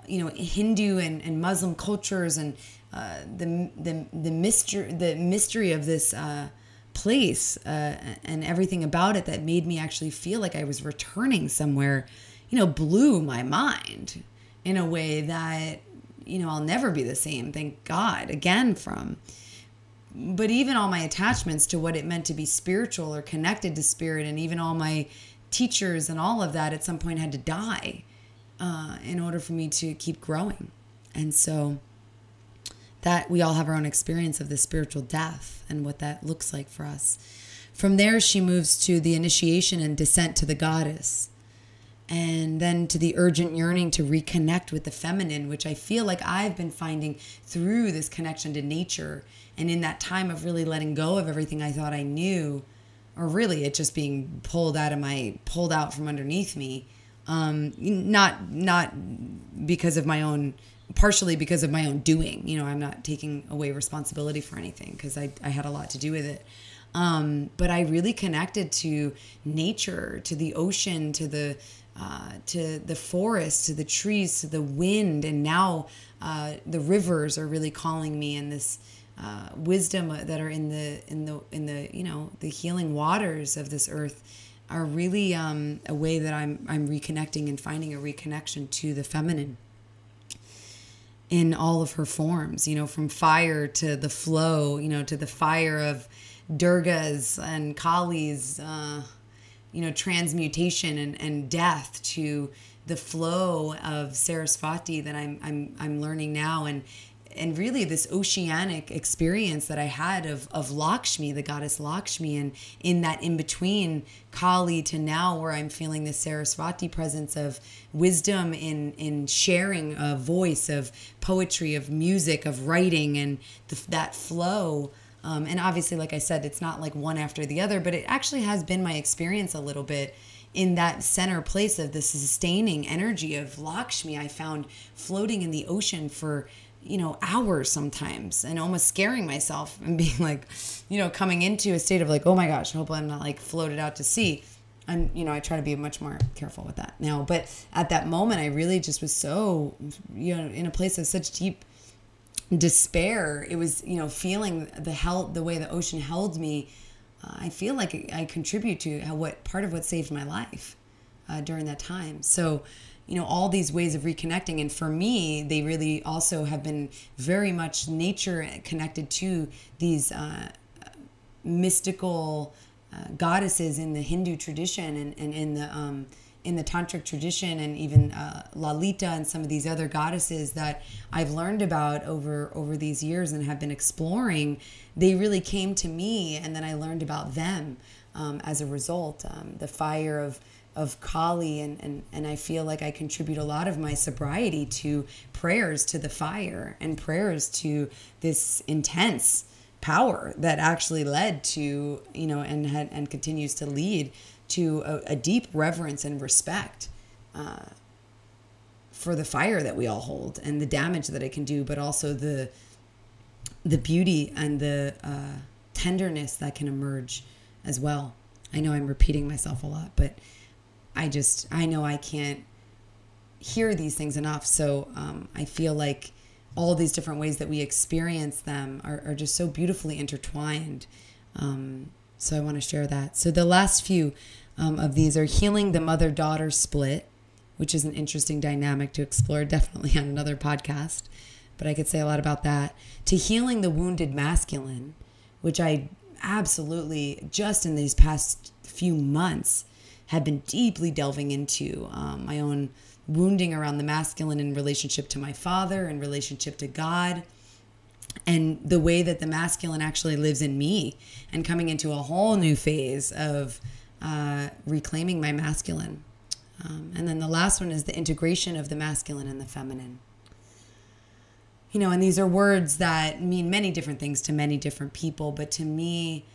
you know, Hindu and, and Muslim cultures and uh, the the the mystery the mystery of this. Uh, place uh, and everything about it that made me actually feel like I was returning somewhere, you know, blew my mind in a way that, you know, I'll never be the same, thank God, again from. But even all my attachments to what it meant to be spiritual or connected to spirit, and even all my teachers and all of that at some point had to die uh, in order for me to keep growing. And so that we all have our own experience of the spiritual death and what that looks like for us. From there, she moves to the initiation and descent to the goddess, and then to the urgent yearning to reconnect with the feminine, which I feel like I've been finding through this connection to nature. And in that time of really letting go of everything I thought I knew, or really it just being pulled out of my, pulled out from underneath me. Um, not not because of my own partially because of my own doing. You know, I'm not taking away responsibility for anything because I, I had a lot to do with it. Um, but I really connected to nature, to the ocean, to the uh, to the forest, to the trees, to the wind, and now uh, the rivers are really calling me, and this uh, wisdom that are in the in the in the you know the healing waters of this earth are really um, a way that I'm I'm reconnecting and finding a reconnection to the feminine in all of her forms, you know, from fire to the flow, you know, to the fire of Durgas and Kali's, uh, you know, transmutation and, and death to the flow of Sarasvati that I'm, I'm, I'm learning now. And and really this oceanic experience that I had of of Lakshmi, the goddess Lakshmi, and in that in between Kali to now, where I'm feeling the Sarasvati presence of wisdom in in sharing a voice of poetry, of music, of writing, and the, that flow. Um, and obviously, like I said, it's not like one after the other, but it actually has been my experience a little bit in that center place of the sustaining energy of Lakshmi. I found floating in the ocean for you know, hours sometimes and almost scaring myself and being <laughs> like, you know, coming into a state of like, oh my gosh, I hope I'm not like floated out to sea. And, you know, I try to be much more careful with that now. But at that moment, I really just was so, you know, in a place of such deep despair. It was, you know, feeling the held, the way the ocean held me. Uh, I feel like I contribute to how, what part of what saved my life uh, during that time. So, you know all these ways of reconnecting and for me they really also have been very much nature connected to these uh, mystical uh, goddesses in the Hindu tradition and, and in the um, in the tantric tradition and even uh, Lalita and some of these other goddesses that I've learned about over over these years and have been exploring, they really came to me, and then I learned about them um, as a result. Um, the fire of of Kali, and, and and I feel like I contribute a lot of my sobriety to prayers to the fire and prayers to this intense power that actually led to you know and had and continues to lead to a, a deep reverence and respect uh, for the fire that we all hold and the damage that it can do, but also the the beauty and the uh, tenderness that can emerge as well. I know I'm repeating myself a lot, but I just I know I can't hear these things enough. So um, I feel like all these different ways that we experience them are, are just so beautifully intertwined. Um, so I want to share that. So the last few um, of these are healing the mother daughter split, which is an interesting dynamic to explore, definitely <laughs> on another podcast. But I could say a lot about that. To healing the wounded masculine, which I absolutely just in these past few months have been deeply delving into um, my own wounding around the masculine in relationship to my father, in relationship to God and the way that the masculine actually lives in me and coming into a whole new phase of uh, reclaiming my masculine. Um, and then the last one is the integration of the masculine and the feminine. You know, and these are words that mean many different things to many different people, but to me,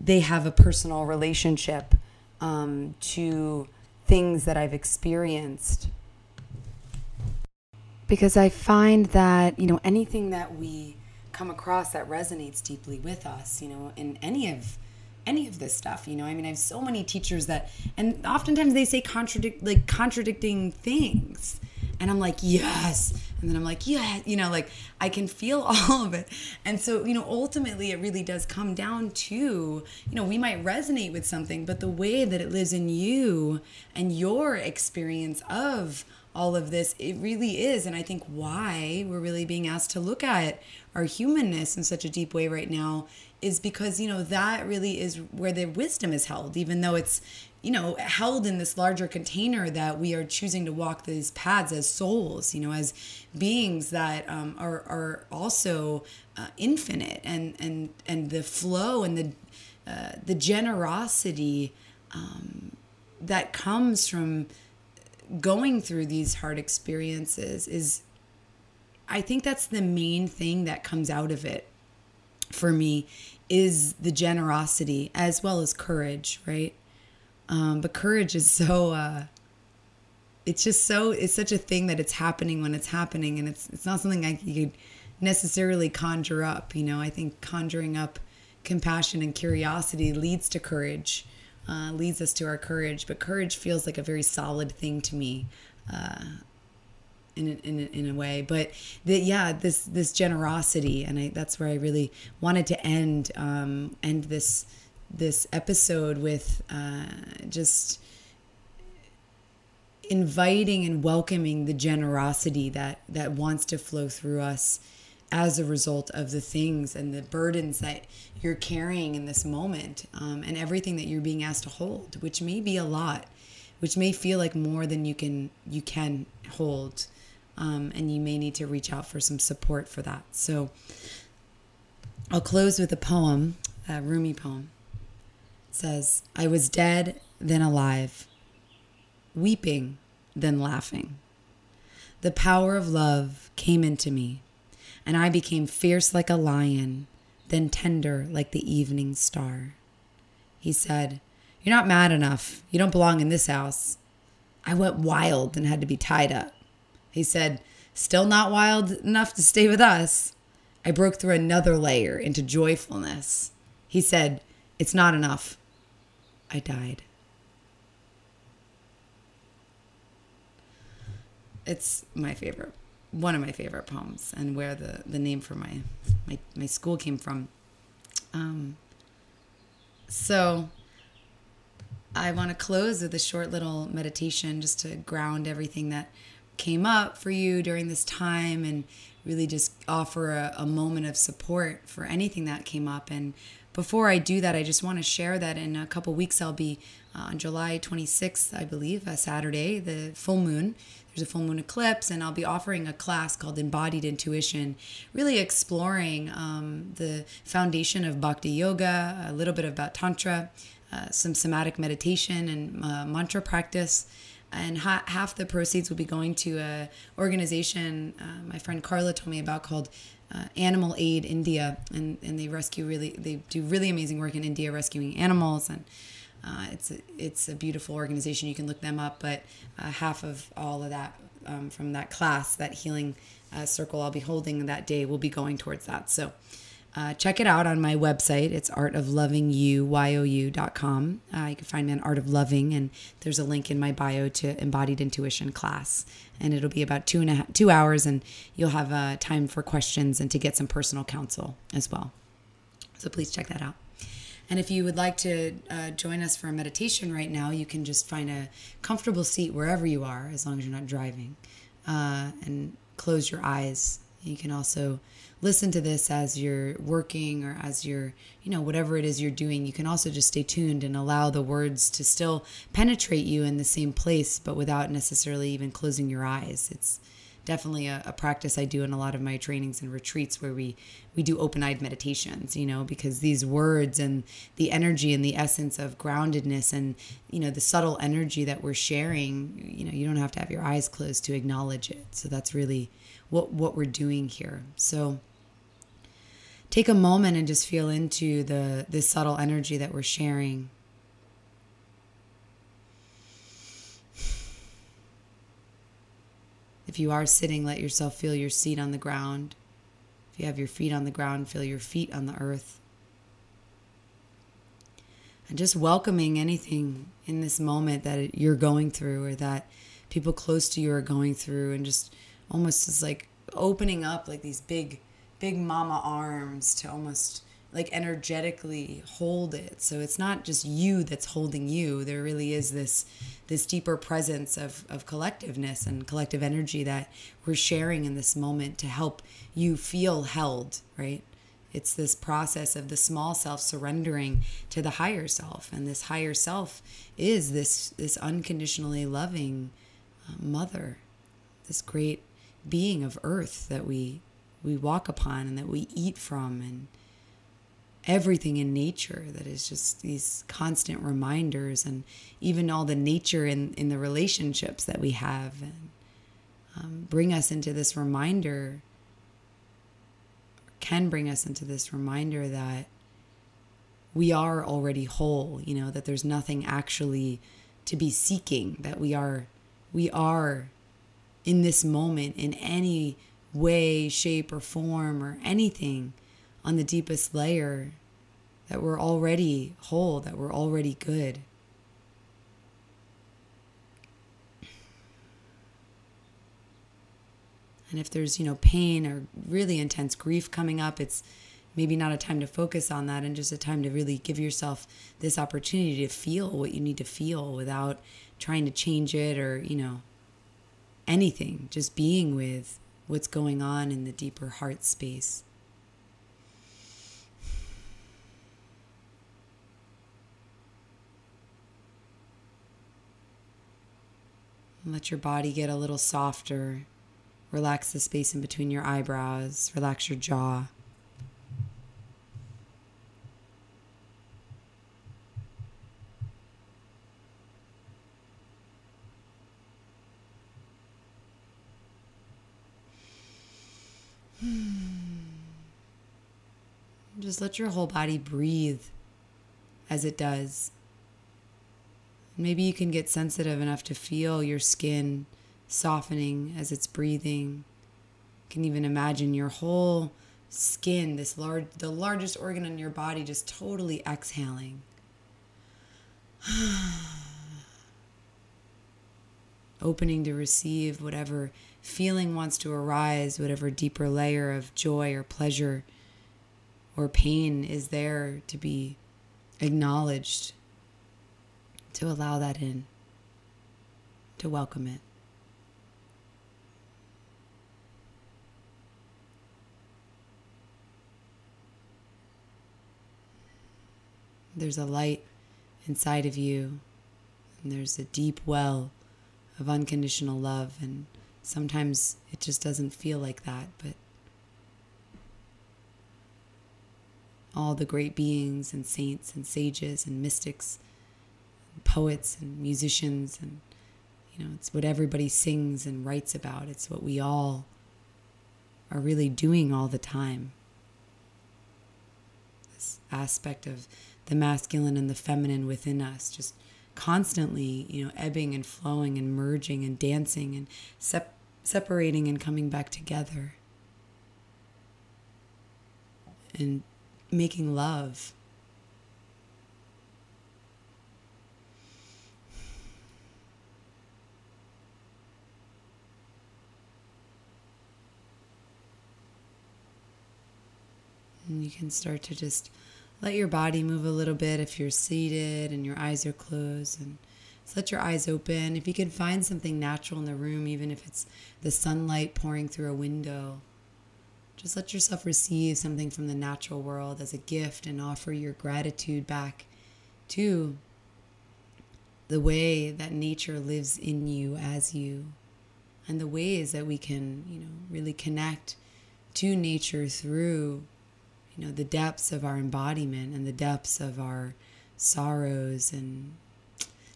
they have a personal relationship um, to things that I've experienced because I find that, you know, anything that we come across that resonates deeply with us, you know, in any of any of this stuff, you know. I mean, I have so many teachers that and oftentimes they say contradict like contradicting things. And I'm like, yes. And then I'm like, yeah, you know, like I can feel <laughs> all of it. And so, you know, ultimately it really does come down to, you know, we might resonate with something, but the way that it lives in you and your experience of all of this. It really is. And I think why we're really being asked to look at our humanness in such a deep way right now is because, you know, that really is where the wisdom is held, even though it's, you know, held in this larger container that we are choosing to walk these paths as souls, you know, as beings that um, are, are also uh, infinite and, and, and the flow and the, uh, the generosity um, that comes from going through these hard experiences is I think that's the main thing that comes out of it for me is the generosity as well as courage, right? Um, but courage is <laughs> so uh, it's just so it's such a thing that it's happening when it's happening and it's it's not something I could necessarily conjure up, you know. I think conjuring up compassion and curiosity leads to courage uh, leads us to our courage. But courage feels like a very solid thing to me. Uh, in a, in in a way but the, yeah this this generosity and I, that's where I really wanted to end um, end this this episode with uh, just inviting and welcoming the generosity that that wants to flow through us as a result of the things and the burdens that you're carrying in this moment um, and everything that you're being asked to hold which may be a lot which may feel like more than you can you can hold um, and you may need to reach out for some support for that. So i'll close with a poem a rumi poem says i was dead then alive weeping then laughing the power of love came into me and I became fierce like a lion, then tender like the evening star. He said, You're not mad enough. You don't belong in this house. I went wild and had to be tied up. He said, Still not wild enough to stay with us. I broke through another layer into joyfulness. He said, It's not enough. I died. It's my favorite one of my favorite poems and where the, the name for my, my, my school came from. Um, so I want to close with a short little meditation just to ground everything that came up for you during this time and really just offer a, a moment of support for anything that came up. And before I do that, I just want to share that in a couple weeks I'll be uh, on July 26th, I believe, a Saturday, the full moon. There's a full moon eclipse, and I'll be offering a class called Embodied Intuition, really exploring um, the foundation of Bhakti Yoga, a little bit about Tantra, uh, some somatic meditation, and uh, mantra practice and ha- half the proceeds will be going to a organization uh, my friend Carla told me about called uh, Animal Aid India, and, and they rescue really they do really amazing work in India rescuing animals, and uh, it's a, it's a beautiful organization. You can look them up, but uh, half of all of that um, from that class, that healing uh, circle I'll be holding that day, will be going towards that. So uh, check it out on my website. It's artoflovingyou.com. Uh, you can find me on Art of Loving, and there's a link in my bio to Embodied Intuition class. And it'll be about two and a half, two hours, and you'll have uh, time for questions and to get some personal counsel as well. So please check that out. And if you would like to uh, join us for a meditation right now, you can just find a comfortable seat wherever you are, as long as you're not driving, uh, and close your eyes. You can also listen to this as you're working or as you're, you know, whatever it is you're doing. You can also just stay tuned and allow the words to still penetrate you in the same place, but without necessarily even closing your eyes. It's definitely a, a practice I do in a lot of my trainings and retreats where we we do open-eyed meditations, you know, because these words and the energy and the essence of groundedness and you know the subtle energy that we're sharing, you know, you don't have to have your eyes closed to acknowledge it. So that's really what what we're doing here. So take a moment and just feel into the this subtle energy that we're sharing. If you are sitting, let yourself feel your seat on the ground. If you have your feet on the ground, feel your feet on the earth. And just welcoming anything in this moment that you're going through or that people close to you are going through, and just almost as like opening up like these big big mama arms to almost like energetically hold it. So it's not just you that's holding you. There really is this this deeper presence of, of collectiveness and collective energy that we're sharing in this moment to help you feel held right? It's this process of the small self surrendering to the higher self. And this higher self is this this unconditionally loving uh, mother this great being of earth that we we walk upon and that we eat from and everything in nature that is just these constant reminders and even all the nature in, in the relationships that we have and um, bring us into this reminder can bring us into this reminder that we are already whole you know that there's nothing actually to be seeking that we are we are in this moment in any way, shape, or form, or anything on the deepest layer, that we're already whole, that we're already good. And if there's, you know, pain or really intense grief coming up, it's maybe not a time to focus on that and just a time to really give yourself this opportunity to feel what you need to feel without trying to change it or, you know, anything. Just being with what's going on in the deeper heart space. Let your body get a little softer. Relax the space in between your eyebrows. Relax your jaw. Just let your whole body breathe as it does. Maybe you can get sensitive enough to feel your skin softening as it's breathing. You can even imagine your whole skin, this large the largest organ in your body just totally exhaling. <sighs> Opening to receive whatever feeling wants to arise, whatever deeper layer of joy or pleasure or pain is there to be acknowledged, to allow that in, to welcome it. there's a light inside of you, and there's a deep well of unconditional love. And sometimes it just doesn't feel like that, but all the great beings and saints and sages and mystics, and poets and musicians, and you know, it's what everybody sings and writes about. It's what we all are really doing all the time. This aspect of the masculine and the feminine within us, just constantly, you know, ebbing and flowing and merging and dancing and sep- separating and coming back together. And making love. And you can start to just let your body move a little bit if you're seated and your eyes are closed and let your eyes open. If you can find something natural in the room, even if it's the sunlight pouring through a window, just let yourself receive something from the natural world as a gift and offer your gratitude back to the way that nature lives in you as you and the ways that we can, you know, really connect to nature through you know the depths of our embodiment and the depths of our sorrows and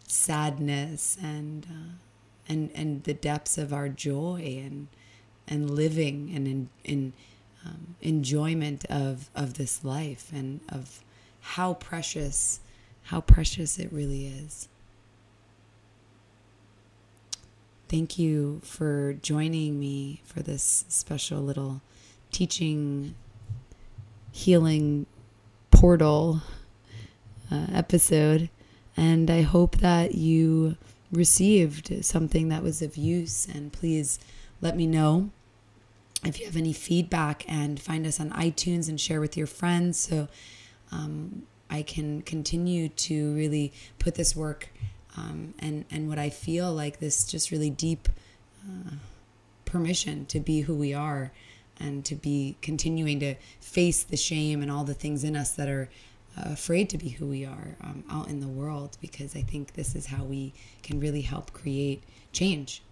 sadness and uh, and and the depths of our joy and and living and in, in um, enjoyment of of this life and of how precious how precious it really is. Thank you for joining me for this special little teaching healing portal uh, episode. And I hope that you received something that was of use. And please let me know if you have any feedback and find us on iTunes and share with your friends so um, I can continue to really put this work um, and, and what I feel like this just really deep uh, permission to be who we are and to be continuing to face the shame and all the things in us that are uh, afraid to be who we are um, out in the world because I think this is how we can really help create change.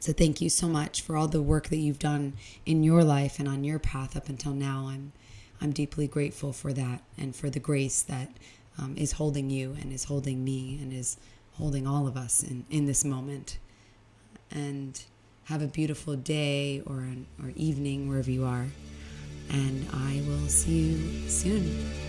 So thank you so much for all the work that you've done in your life and on your path up until now. I'm I'm deeply grateful for that and for the grace that um, is holding you and is holding me and is holding all of us in, in this moment. And have a beautiful day or, an, or evening wherever you are. And I will see you soon.